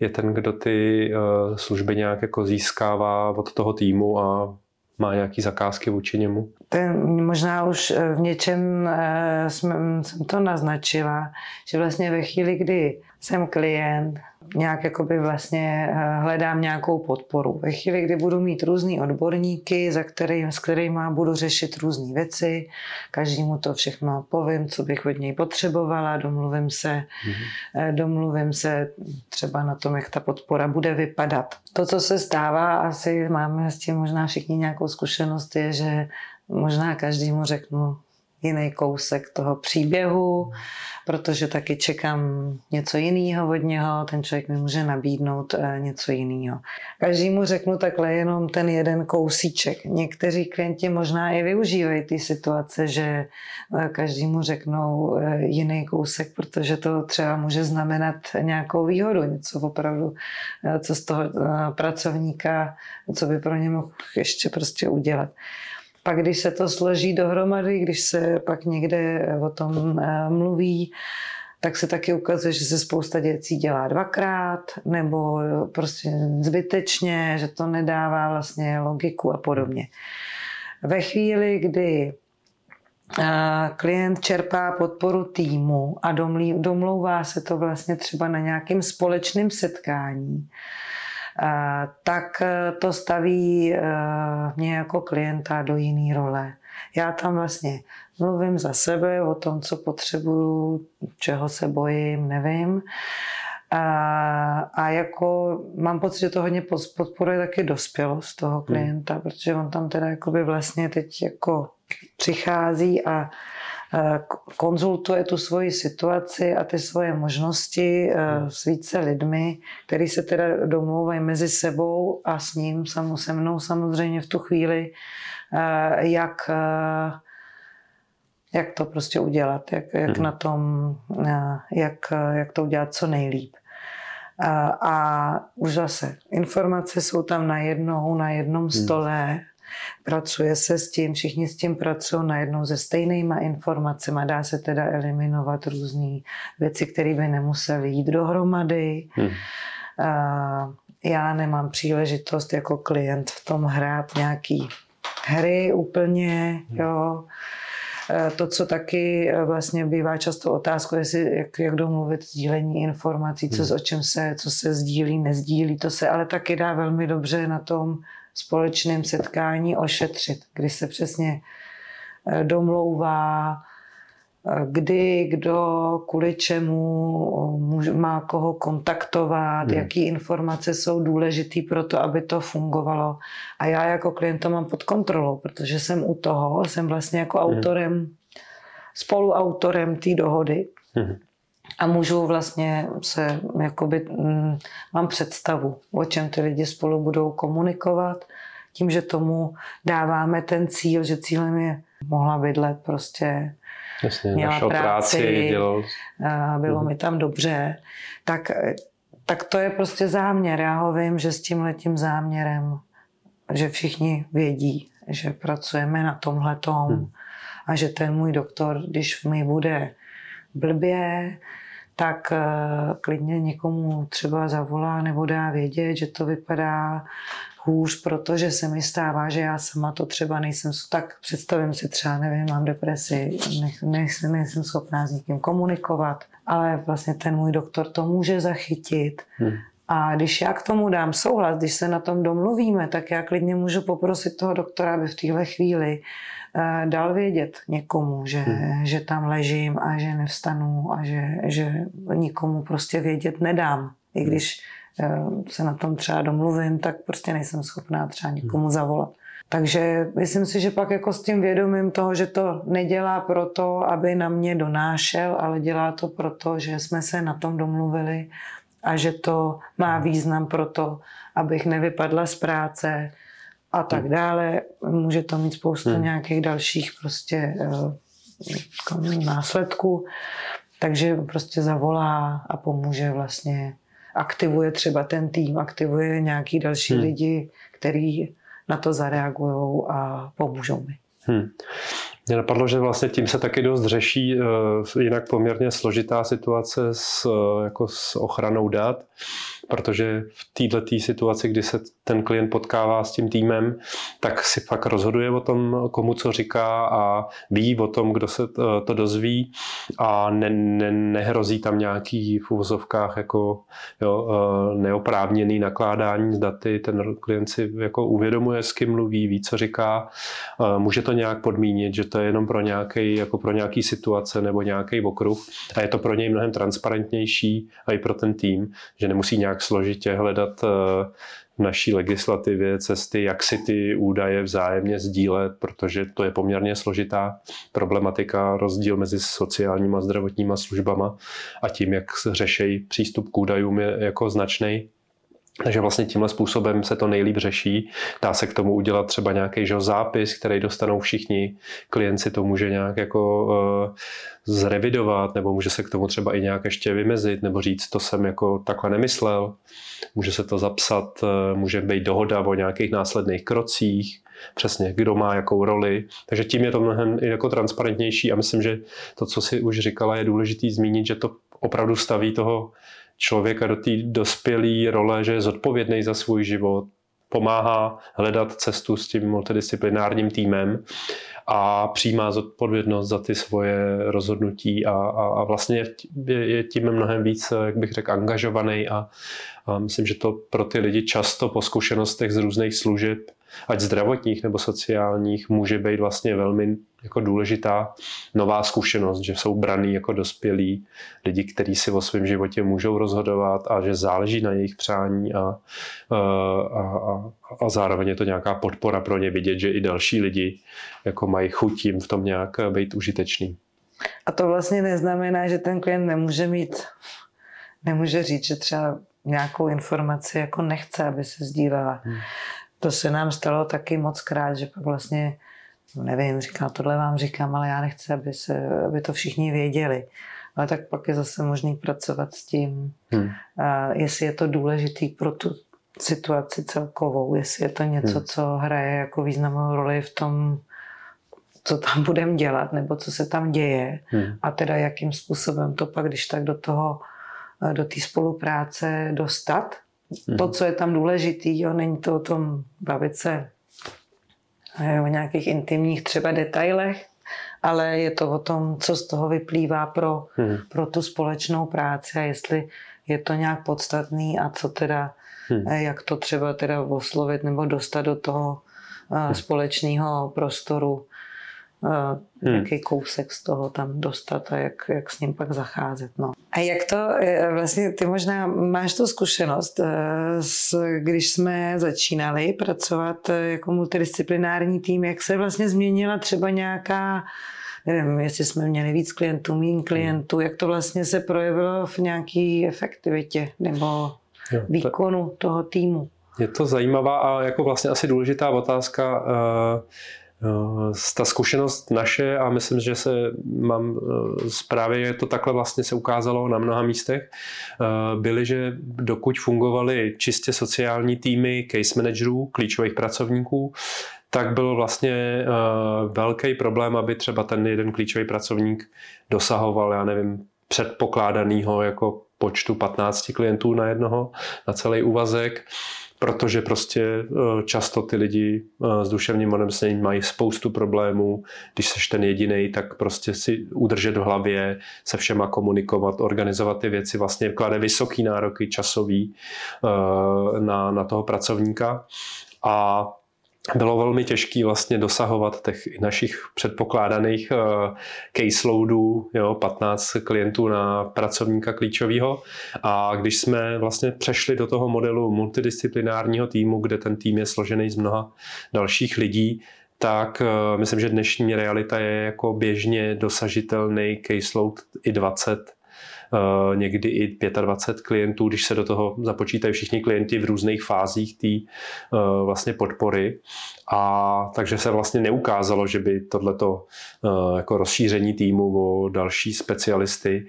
je ten, kdo ty eh, služby nějak jako získává od toho týmu a má nějaký zakázky vůči němu? Ten, možná už eh, v něčem jsem, jsem to naznačila, že vlastně ve chvíli, kdy jsem klient, nějak jakoby vlastně eh, hledám nějakou podporu. Ve chvíli, kdy budu mít různý odborníky, za který, s kterými budu řešit různé věci, každému to všechno povím, co bych od něj potřebovala, domluvím se, mm-hmm. domluvím se třeba na tom, jak ta podpora bude vypadat. To, co se stává, asi máme s tím možná všichni nějakou zkušenost, je, že možná každému řeknu jiný kousek toho příběhu, protože taky čekám něco jiného od něho, ten člověk mi může nabídnout eh, něco jiného. Každému řeknu takhle jenom ten jeden kousíček. Někteří klienti možná i využívají ty situace, že eh, každému řeknou eh, jiný kousek, protože to třeba může znamenat nějakou výhodu, něco opravdu, co z toho pracovníka, co by pro ně mohl ještě prostě udělat. Pak, když se to složí dohromady, když se pak někde o tom eh, mluví, tak se taky ukazuje, že se spousta věcí dělá dvakrát, nebo prostě zbytečně, že to nedává vlastně logiku a podobně. Ve chvíli, kdy klient čerpá podporu týmu a domlouvá se to vlastně třeba na nějakém společném setkání, tak to staví mě jako klienta do jiné role. Já tam vlastně mluvím za sebe o tom, co potřebuju, čeho se bojím, nevím. A, a jako mám pocit, že to hodně podporuje taky dospělost toho klienta, hmm. protože on tam teda jakoby vlastně teď jako přichází a konzultuje tu svoji situaci a ty svoje možnosti hmm. s více lidmi, který se teda domlouvají mezi sebou a s ním, se mnou samozřejmě v tu chvíli, jak jak to prostě udělat, jak, jak hmm. na tom, jak, jak to udělat co nejlíp. A, a už zase, informace jsou tam na jednou, na jednom hmm. stole, pracuje se s tím, všichni s tím pracují najednou se stejnýma informacemi, dá se teda eliminovat různé věci, které by nemusely jít dohromady. Hmm. A já nemám příležitost jako klient v tom hrát nějaký hry úplně, hmm. jo. Eh, to, co taky eh, vlastně bývá často otázkou, jestli jak, jak domluvit sdílení informací, co, hmm. o čem se, co se sdílí, nezdílí, to se ale taky dá velmi dobře na tom společném setkání ošetřit, kdy se přesně eh, domlouvá, kdy, kdo, kvůli čemu má koho kontaktovat, hmm. jaký informace jsou důležité pro to, aby to fungovalo. A já jako klient to mám pod kontrolou, protože jsem u toho, jsem vlastně jako hmm. autorem, spoluautorem té dohody. Hmm. A můžu vlastně se, jakoby, mm, mám představu, o čem ty lidi spolu budou komunikovat. Tím, že tomu dáváme ten cíl, že cílem je mohla bydlet prostě Jasně, měla práci, práci dělal... bylo mi tam dobře, tak, tak to je prostě záměr. Já ho vím, že s tím letím záměrem, že všichni vědí, že pracujeme na tomhle tom hmm. a že ten můj doktor, když mi bude blbě, tak uh, klidně někomu třeba zavolá nebo dá vědět, že to vypadá hůř, protože se mi stává, že já sama to třeba nejsem, tak představím si třeba, nevím, mám depresi, nejsem, nejsem schopná s někým komunikovat, ale vlastně ten můj doktor to může zachytit. Hmm. A když já k tomu dám souhlas, když se na tom domluvíme, tak já klidně můžu poprosit toho doktora, aby v téhle chvíli dal vědět někomu, že, hmm. že tam ležím a že nevstanu a že, že nikomu prostě vědět nedám. I hmm. když Eh, se na tom třeba domluvím, tak prostě nejsem schopná třeba někomu zavolat. Takže myslím si, že pak jako s tím vědomím toho, že to nedělá proto, aby na mě donášel, ale dělá to proto, že jsme se na tom domluvili a že to má význam pro to, abych nevypadla z práce a tak hmm. dále. Může to mít spoustu hmm. nějakých dalších prostě uh, následků. Takže prostě zavolá a pomůže vlastně aktivuje třeba ten tým, aktivuje nějaký další hmm. lidi, kteří na to zareagují a pomůžou mi. Hmm. Mě napadlo, že vlastně tím se taky dost řeší uh, jinak poměrně složitá situace s, uh, jako s ochranou dat protože v této situaci, kdy se ten klient potkává s tím týmem, tak si fakt rozhoduje o tom, komu co říká a ví o tom, kdo se to dozví a ne, ne, nehrozí tam nějaký v úvozovkách jako jo, e, neoprávněný nakládání s daty. Ten klient si jako uvědomuje, s kým mluví, ví, co říká. E, může to nějak podmínit, že to je jenom pro nějaký, jako pro nějaký situace nebo nějaký okruh a je to pro něj mnohem transparentnější a i pro ten tým, že nemusí nějak složitě hledat eh, v naší legislativě cesty, jak si ty údaje vzájemně sdílet, protože to je poměrně složitá problematika, rozdíl mezi sociálníma a zdravotníma službama a tím, jak se řešejí přístup k údajům je jako značný. Takže vlastně tímhle způsobem se to nejlíp řeší. Dá se k tomu udělat třeba nějaký že, zápis, který dostanou všichni. Klient si to může nějak jako uh, zrevidovat, nebo může se k tomu třeba i nějak ještě vymezit, nebo říct, to jsem jako takhle nemyslel. Může se to zapsat, uh, může být dohoda o nějakých následných krocích, přesně, kdo má jakou roli. Takže tím je to mnohem jako transparentnější a myslím, že to, co si už říkala, je důležité zmínit, že to opravdu staví toho člověka do té dospělé role, že je zodpovědný za svůj život, pomáhá hledat cestu s tím multidisciplinárním týmem a přijímá zodpovědnost za ty svoje rozhodnutí a, a, a vlastně je, je tím mnohem víc, jak bych řekl, angažovaný a, a myslím, že to pro ty lidi často po zkušenostech z různých služeb ať zdravotních nebo sociálních, může být vlastně velmi jako důležitá nová zkušenost, že jsou braný jako dospělí lidi, kteří si o svém životě můžou rozhodovat a že záleží na jejich přání a, a, a, a zároveň je to nějaká podpora pro ně vidět, že i další lidi jako mají chuť jim v tom nějak být užitečný. A to vlastně neznamená, že ten klient nemůže mít, nemůže říct, že třeba nějakou informaci jako nechce, aby se sdílela. Hmm. To se nám stalo taky moc krát, že pak vlastně, nevím, říkám, tohle vám říkám, ale já nechci, aby, se, aby to všichni věděli. Ale tak pak je zase možný pracovat s tím, hmm. a jestli je to důležitý pro tu situaci celkovou, jestli je to něco, hmm. co hraje jako významnou roli v tom, co tam budeme dělat, nebo co se tam děje hmm. a teda jakým způsobem to pak, když tak do toho, do té spolupráce dostat, to, mhm. co je tam důležitý, jo, není to o tom bavit se o nějakých intimních třeba detailech, ale je to o tom, co z toho vyplývá pro, hmm. pro tu společnou práci a jestli je to nějak podstatný a co teda, hmm. jak to třeba teda oslovit nebo dostat do toho hmm. společného prostoru hmm. nějaký kousek z toho tam dostat a jak, jak s ním pak zacházet. No. A jak to, e, vlastně ty možná máš tu zkušenost, e, s, když jsme začínali pracovat e, jako multidisciplinární tým, jak se vlastně změnila třeba nějaká nevím, jestli jsme měli víc klientů, méně klientů, jak to vlastně se projevilo v nějaké efektivitě nebo jo, výkonu toho týmu. Je to zajímavá a jako vlastně asi důležitá otázka. Eh, ta zkušenost naše a myslím, že se mám eh, zprávě to takhle vlastně se ukázalo na mnoha místech, eh, byly, že dokud fungovaly čistě sociální týmy case managerů, klíčových pracovníků, tak byl vlastně velký problém, aby třeba ten jeden klíčový pracovník dosahoval, já nevím, předpokládaného jako počtu 15 klientů na jednoho, na celý úvazek protože prostě eh, často ty lidi eh, s duševním onemocněním mají spoustu problémů. Když seš ten jediný, tak prostě si udržet v hlavě, se všema komunikovat, organizovat ty věci, vlastně klade vysoký nároky časový eh, na, na toho pracovníka. A bylo velmi těžké vlastně dosahovat těch našich předpokládaných uh, caseloadů, jo, 15 klientů na pracovníka klíčového. A když jsme vlastně přešli do toho modelu multidisciplinárního týmu, kde ten tým je složený z mnoha dalších lidí, tak uh, myslím, že dnešní realita je jako běžně dosažitelný caseload i 20 Eh, někdy i 25 klientů, když se do toho započítají všichni klienti v různých fázích té eh, vlastně podpory. A takže se vlastně neukázalo, že by tohleto eh, jako rozšíření týmu o další specialisty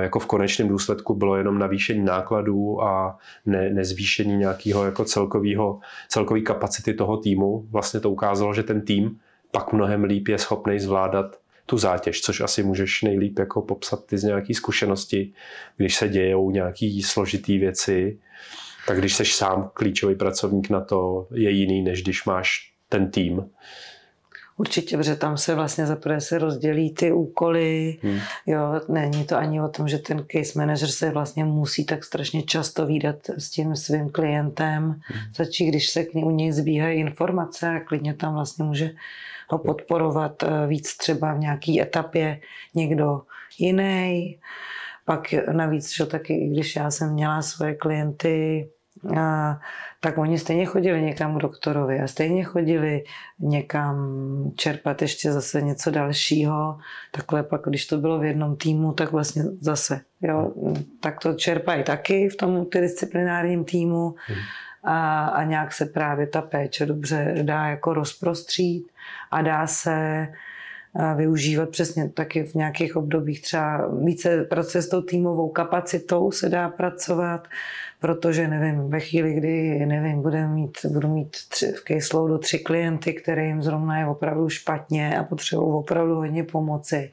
jako v konečném důsledku bylo jenom navýšení nákladů a ne, nezvýšení nějakého jako celkového, celkový kapacity toho týmu. Vlastně to ukázalo, že ten tým pak mnohem líp je schopný zvládat tu zátěž, což asi můžeš nejlíp jako popsat ty z nějaký zkušenosti, když se dějou nějaký složitý věci, tak když seš sám klíčový pracovník na to, je jiný, než když máš ten tým. Určitě, protože tam se vlastně zaprvé se rozdělí ty úkoly. Hmm. Jo, není to ani o tom, že ten case manager se vlastně musí tak strašně často výdat s tím svým klientem. Hmm. Začí, když se k ní, u něj zbíhají informace a klidně tam vlastně může ho podporovat eh, víc třeba v nějaké etapě někdo jiný. Pak navíc, že taky, když já jsem měla svoje klienty, a, tak oni stejně chodili někam k doktorovi a stejně chodili někam čerpat ještě zase něco dalšího. Takhle pak, když to bylo v jednom týmu, tak vlastně zase, jo, tak to čerpají taky v tom multidisciplinárním týmu a, a nějak se právě ta péče dobře dá jako rozprostřít a dá se využívat přesně taky v nějakých obdobích třeba více pracuje s tou týmovou kapacitou se dá pracovat, protože nevím, ve chvíli, kdy nevím, budu mít, budu mít tři, v caseloadu tři klienty, kterým zrovna je opravdu špatně a potřebují opravdu hodně pomoci,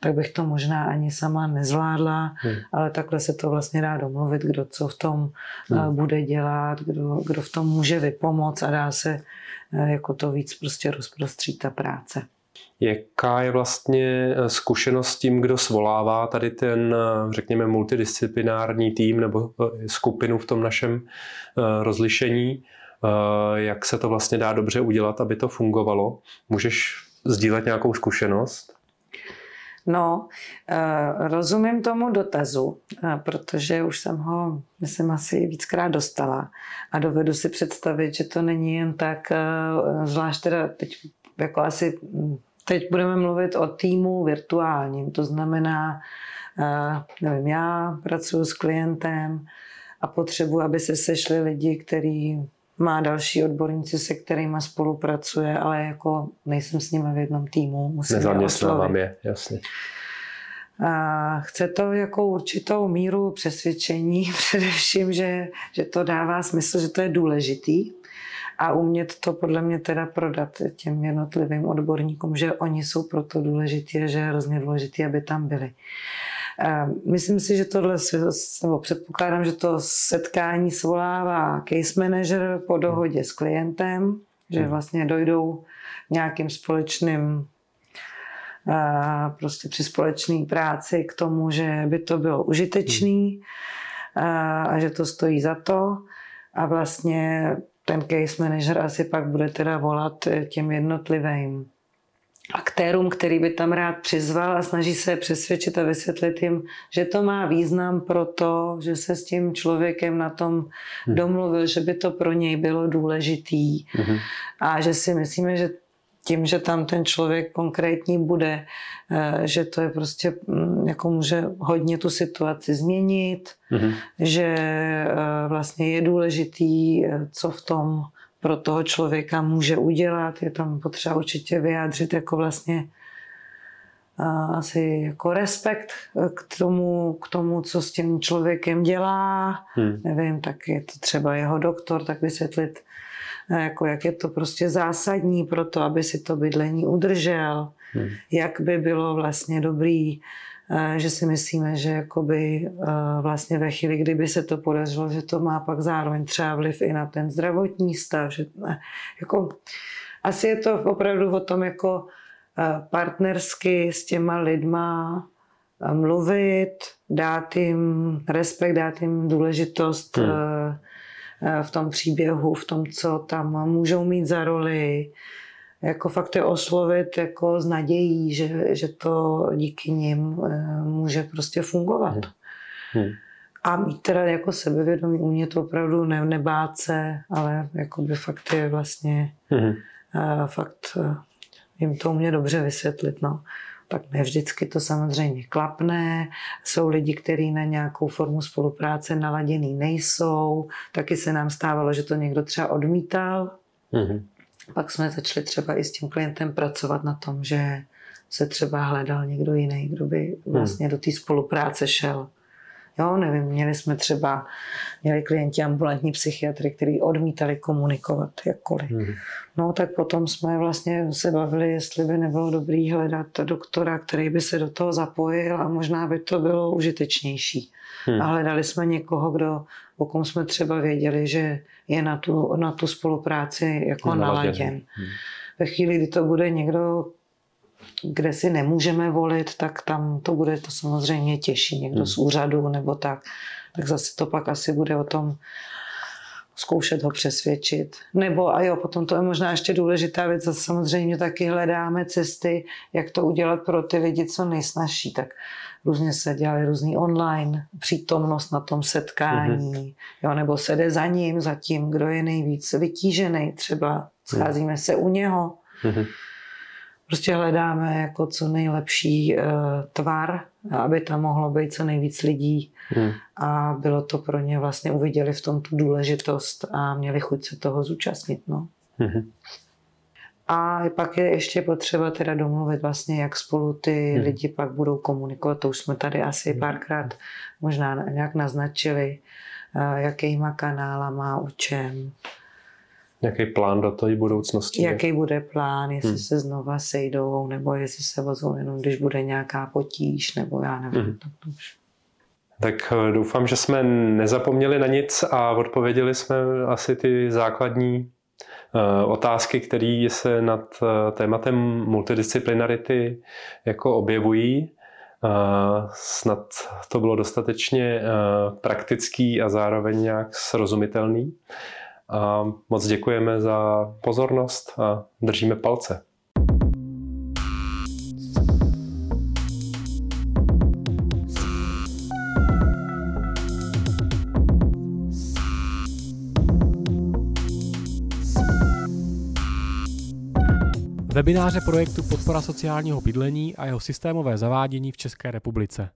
tak bych to možná ani sama nezvládla, hmm. ale takhle se to vlastně dá domluvit, kdo co v tom hmm. bude dělat, kdo, kdo v tom může vypomoct a dá se jako to víc prostě rozprostřít ta práce. Jaká je vlastně eh, zkušenost tím, kdo svolává tady ten, eh, řekněme, multidisciplinární tým nebo eh, skupinu v tom našem rozlišení? Jak se to vlastně dá dobře udělat, aby to fungovalo? Můžeš sdílet nějakou zkušenost? No, rozumím tomu dotazu, protože už jsem ho, myslím, asi víckrát dostala a dovedu si představit, že to není jen tak, zvlášť teda teď jako asi Teď budeme mluvit o týmu virtuálním, to znamená, eh, nevím, já pracuji s klientem a potřebuji, aby se sešli lidi, který má další odborníci, se kterými spolupracuje, ale jako nejsem s nimi v jednom týmu. Nezaměstnávám je, jasně. A chce to jako určitou míru přesvědčení, (laughs) především, že, že to dává smysl, že to je důležitý a umět to podle mě teda prodat těm jednotlivým odborníkům, že oni jsou proto důležití a že je hrozně důležitý, aby tam byli. Myslím si, že tohle, nebo předpokládám, že to setkání svolává case manager po dohodě s klientem, že hmm. vlastně dojdou nějakým společným prostě při společné práci k tomu, že by to bylo užitečný a že to stojí za to. A vlastně ten case manager asi pak bude teda volat eh, těm jednotlivým aktérům, který by tam rád přizval a snaží se přesvědčit a vysvětlit jim, že to má význam pro to, že se s tím člověkem na tom hmm. domluvil, že by to pro něj bylo důležitý hmm. a že si myslíme, že tím, že tam ten člověk konkrétní bude, eh, že to je prostě, mm, jako může hodně tu situaci změnit, mm-hmm. že eh, vlastně je důležitý, eh, co v tom pro toho člověka může udělat. Je tam potřeba určitě vyjádřit jako vlastně asi jako respekt k tomu, k tomu, co s tím člověkem dělá. Hmm. Nevím, tak je to třeba jeho doktor, tak vysvětlit, jako jak je to prostě zásadní pro to, aby si to bydlení udržel, hmm. jak by bylo vlastně dobrý, eh, že si myslíme, že jakoby eh, vlastně ve chvíli, kdyby se to podařilo, že to má pak zároveň třeba vliv i na ten zdravotní stav, že jako asi je to opravdu o tom jako eh, partnersky s těma lidma mluvit, dát jim respekt, dát jim důležitost hmm Eh, v tom příběhu, v tom, co tam můžou mít za roli. Jako fakt je oslovit jako s nadějí, že, že to díky nim eh, může prostě fungovat. Hmm. A mít teda jako sebevědomí, umět opravdu ne, nebát se, ale jako by fakt je vlastně hmm. uh, fakt jim to umě dobře vysvětlit. No tak ne vždycky to samozřejmě klapne. Jsou lidi, kteří na nějakou formu spolupráce naladěný nejsou. Taky se nám stávalo, že to někdo třeba odmítal. Mm-hmm. Pak jsme začali třeba i s tím klientem pracovat na tom, že se třeba hledal někdo jiný, kdo by vlastně mm. do té spolupráce šel. Jo, nevím, měli jsme třeba, měli klienti ambulantní psychiatry, kteří odmítali komunikovat jakkoliv. Mm. No tak potom jsme vlastně se bavili, jestli by nebylo dobrý hledat doktora, který by se do toho zapojil a možná by to bylo užitečnější. Hmm. A hledali jsme někoho, kdo, o kom jsme třeba věděli, že je na tu, na tu spolupráci jako naladěn. Hmm. Ve chvíli, kdy to bude někdo, kde si nemůžeme volit, tak tam to bude to samozřejmě těžší, někdo hmm. z úřadu nebo tak. Tak zase to pak asi bude o tom zkoušet ho přesvědčit. Nebo a jo, potom to je možná ještě důležitá věc, a samozřejmě taky hledáme cesty, jak to udělat pro ty lidi co nejsnažší. Tak různě se dělali různý online přítomnost na tom setkání, mm-hmm. jo, nebo se jde za ním, za tím, kdo je nejvíc vytížený, třeba scházíme se u něho. Mm-hmm prostě hledáme jako co nejlepší uh, tvar, aby tam mohlo být co nejvíc lidí hmm. a bylo to pro ně vlastně, uviděli v tom tu důležitost a měli chuť se toho zúčastnit. No. Hmm. A pak je ještě potřeba teda domluvit vlastně, jak spolu ty hmm. lidi pak budou komunikovat. To už jsme tady asi hmm. párkrát možná nějak naznačili, eh, jakýma kanálama, u čem. Jaký plán do té budoucnosti? Jaký bude plán, jestli hmm. se znova sejdou, nebo jestli se vozou jenom, když bude nějaká potíž, nebo já nevím. Hmm. Tak, to už. tak eh, doufám, že jsme nezapomněli na nic a odpověděli jsme asi ty základní Eh, otázky, které se nad eh, tématem multidisciplinarity jako objevují. Snad to bylo dostatečně praktický a zároveň nějak srozumitelný. A moc děkujeme za pozornost a držíme palce. Webináře projektu Podpora sociálního bydlení a jeho systémové zavádění v České republice.